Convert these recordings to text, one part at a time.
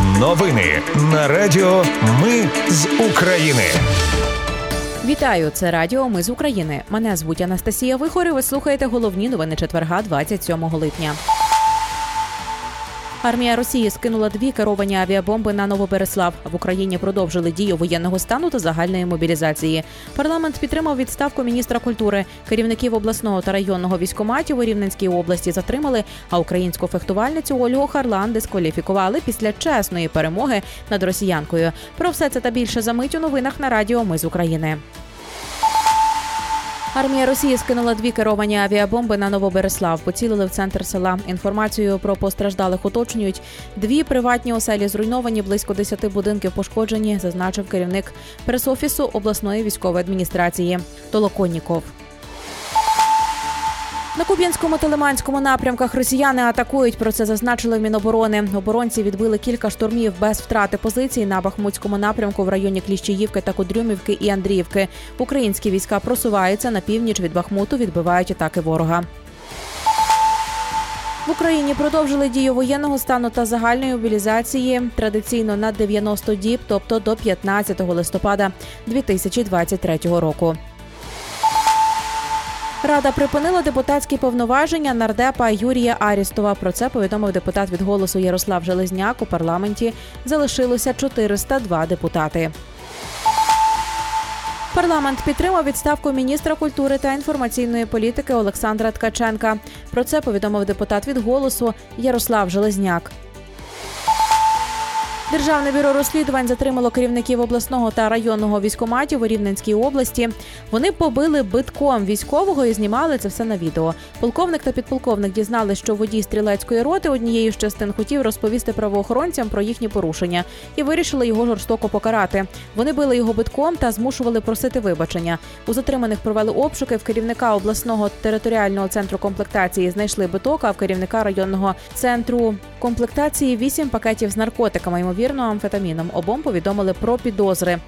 Новини на Радіо Ми з України. Вітаю, це Радіо Ми з України. Мене звуть Анастасія Вихор і Ви слухаєте головні новини четверга, 27 липня. Армія Росії скинула дві керовані авіабомби на Новобереслав. В Україні продовжили дію воєнного стану та загальної мобілізації. Парламент підтримав відставку міністра культури. Керівників обласного та районного військоматів у Рівненській області затримали, а українську фехтувальницю Ольгу Харлан дискваліфікували після чесної перемоги над росіянкою. Про все це та більше за мить у новинах на Радіо Ми з України. Армія Росії скинула дві керовані авіабомби на Новобереслав. Поцілили в центр села. Інформацію про постраждалих уточнюють. Дві приватні оселі зруйновані, близько десяти будинків пошкоджені, зазначив керівник пресофісу обласної військової адміністрації Толоконніков. На Куб'янському та Лиманському напрямках росіяни атакують. Про це зазначили в Міноборони. Оборонці відбили кілька штурмів без втрати позицій на Бахмутському напрямку в районі Кліщіївки та Кудрюмівки і Андріївки. Українські війська просуваються на північ від Бахмуту, відбивають атаки ворога. В Україні продовжили дію воєнного стану та загальної мобілізації традиційно на 90 діб, тобто до 15 листопада 2023 року. Рада припинила депутатські повноваження нардепа Юрія Арістова. Про це повідомив депутат від голосу Ярослав Железняк. У парламенті залишилося 402 депутати. Парламент підтримав відставку міністра культури та інформаційної політики Олександра Ткаченка. Про це повідомив депутат від голосу Ярослав Железняк. Державне бюро розслідувань затримало керівників обласного та районного військоматів у Рівненській області. Вони побили битком військового і знімали це все на відео. Полковник та підполковник дізнали, що водій стрілецької роти однією з частин хотів розповісти правоохоронцям про їхні порушення і вирішили його жорстоко покарати. Вони били його битком та змушували просити вибачення. У затриманих провели обшуки. В керівника обласного територіального центру комплектації знайшли биток, а в керівника районного центру комплектації вісім пакетів з наркотиками. Ймовірно, амфетаміном. Обом повідомили про підозри.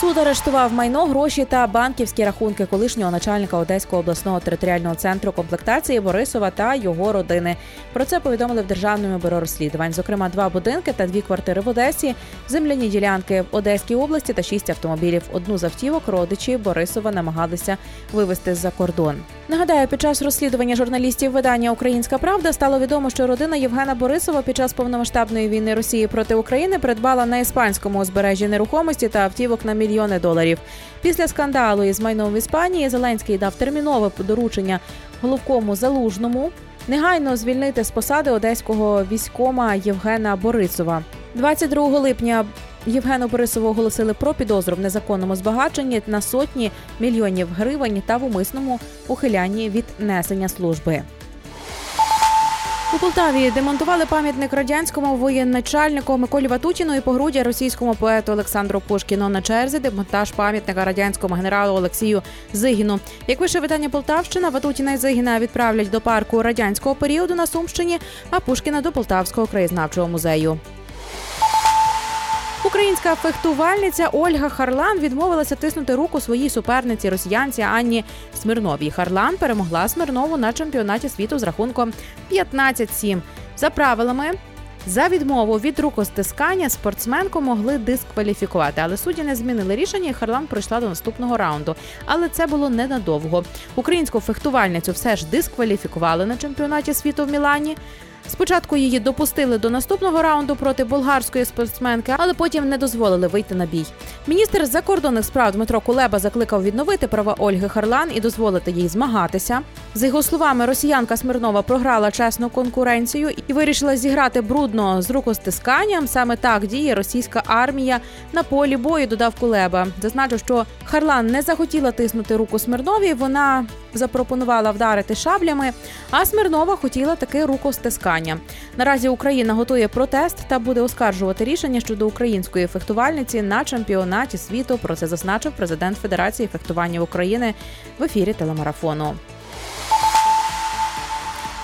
Суд арештував майно, гроші та банківські рахунки колишнього начальника Одеського обласного територіального центру комплектації Борисова та його родини. Про це повідомили в державному бюро розслідувань. Зокрема, два будинки та дві квартири в Одесі, земляні ділянки в Одеській області та шість автомобілів. Одну з автівок родичі Борисова намагалися вивезти за кордон. Нагадаю, під час розслідування журналістів видання Українська Правда стало відомо, що родина Євгена Борисова під час повномасштабної війни Росії проти України придбала на іспанському узбережжі нерухомості та автівок на мільйони доларів. Після скандалу із майном в Іспанії Зеленський дав термінове доручення головкому залужному негайно звільнити з посади одеського військома Євгена Борисова. 22 липня Євгену Борисову оголосили про підозру в незаконному збагаченні на сотні мільйонів гривень та в умисному ухилянні від несення служби. У Полтаві демонтували пам'ятник радянському воєначальнику Миколі Ватутіну і погруддя російському поету Олександру Пушкіну на черзі демонтаж пам'ятника радянському генералу Олексію Зигіну. Як пише видання Полтавщина, Ватутіна і Зигіна відправлять до парку радянського періоду на Сумщині, а Пушкіна до Полтавського краєзнавчого музею. Українська фехтувальниця Ольга Харлан відмовилася тиснути руку своїй суперниці росіянці Анні Смирновій. Харлан перемогла Смирнову на чемпіонаті світу з рахунком 15-7. За правилами. За відмову від рукостискання спортсменку могли дискваліфікувати, але судді не змінили рішення. і Харлан пройшла до наступного раунду. Але це було ненадовго. Українську фехтувальницю все ж дискваліфікували на чемпіонаті світу в Мілані. Спочатку її допустили до наступного раунду проти болгарської спортсменки, але потім не дозволили вийти на бій. Міністр закордонних справ Дмитро Кулеба закликав відновити права Ольги Харлан і дозволити їй змагатися. За його словами, росіянка Смирнова програла чесну конкуренцію і вирішила зіграти брудно з рукостисканням. Саме так діє російська армія на полі бою. Додав Кулеба. Зазначив, що Харлан не захотіла тиснути руку Смирнові. Вона запропонувала вдарити шаблями, а Смирнова хотіла таки рукостискання. Наразі Україна готує протест та буде оскаржувати рішення щодо української фехтувальниці на чемпіонаті світу. Про це зазначив президент Федерації фехтування України в ефірі телемарафону.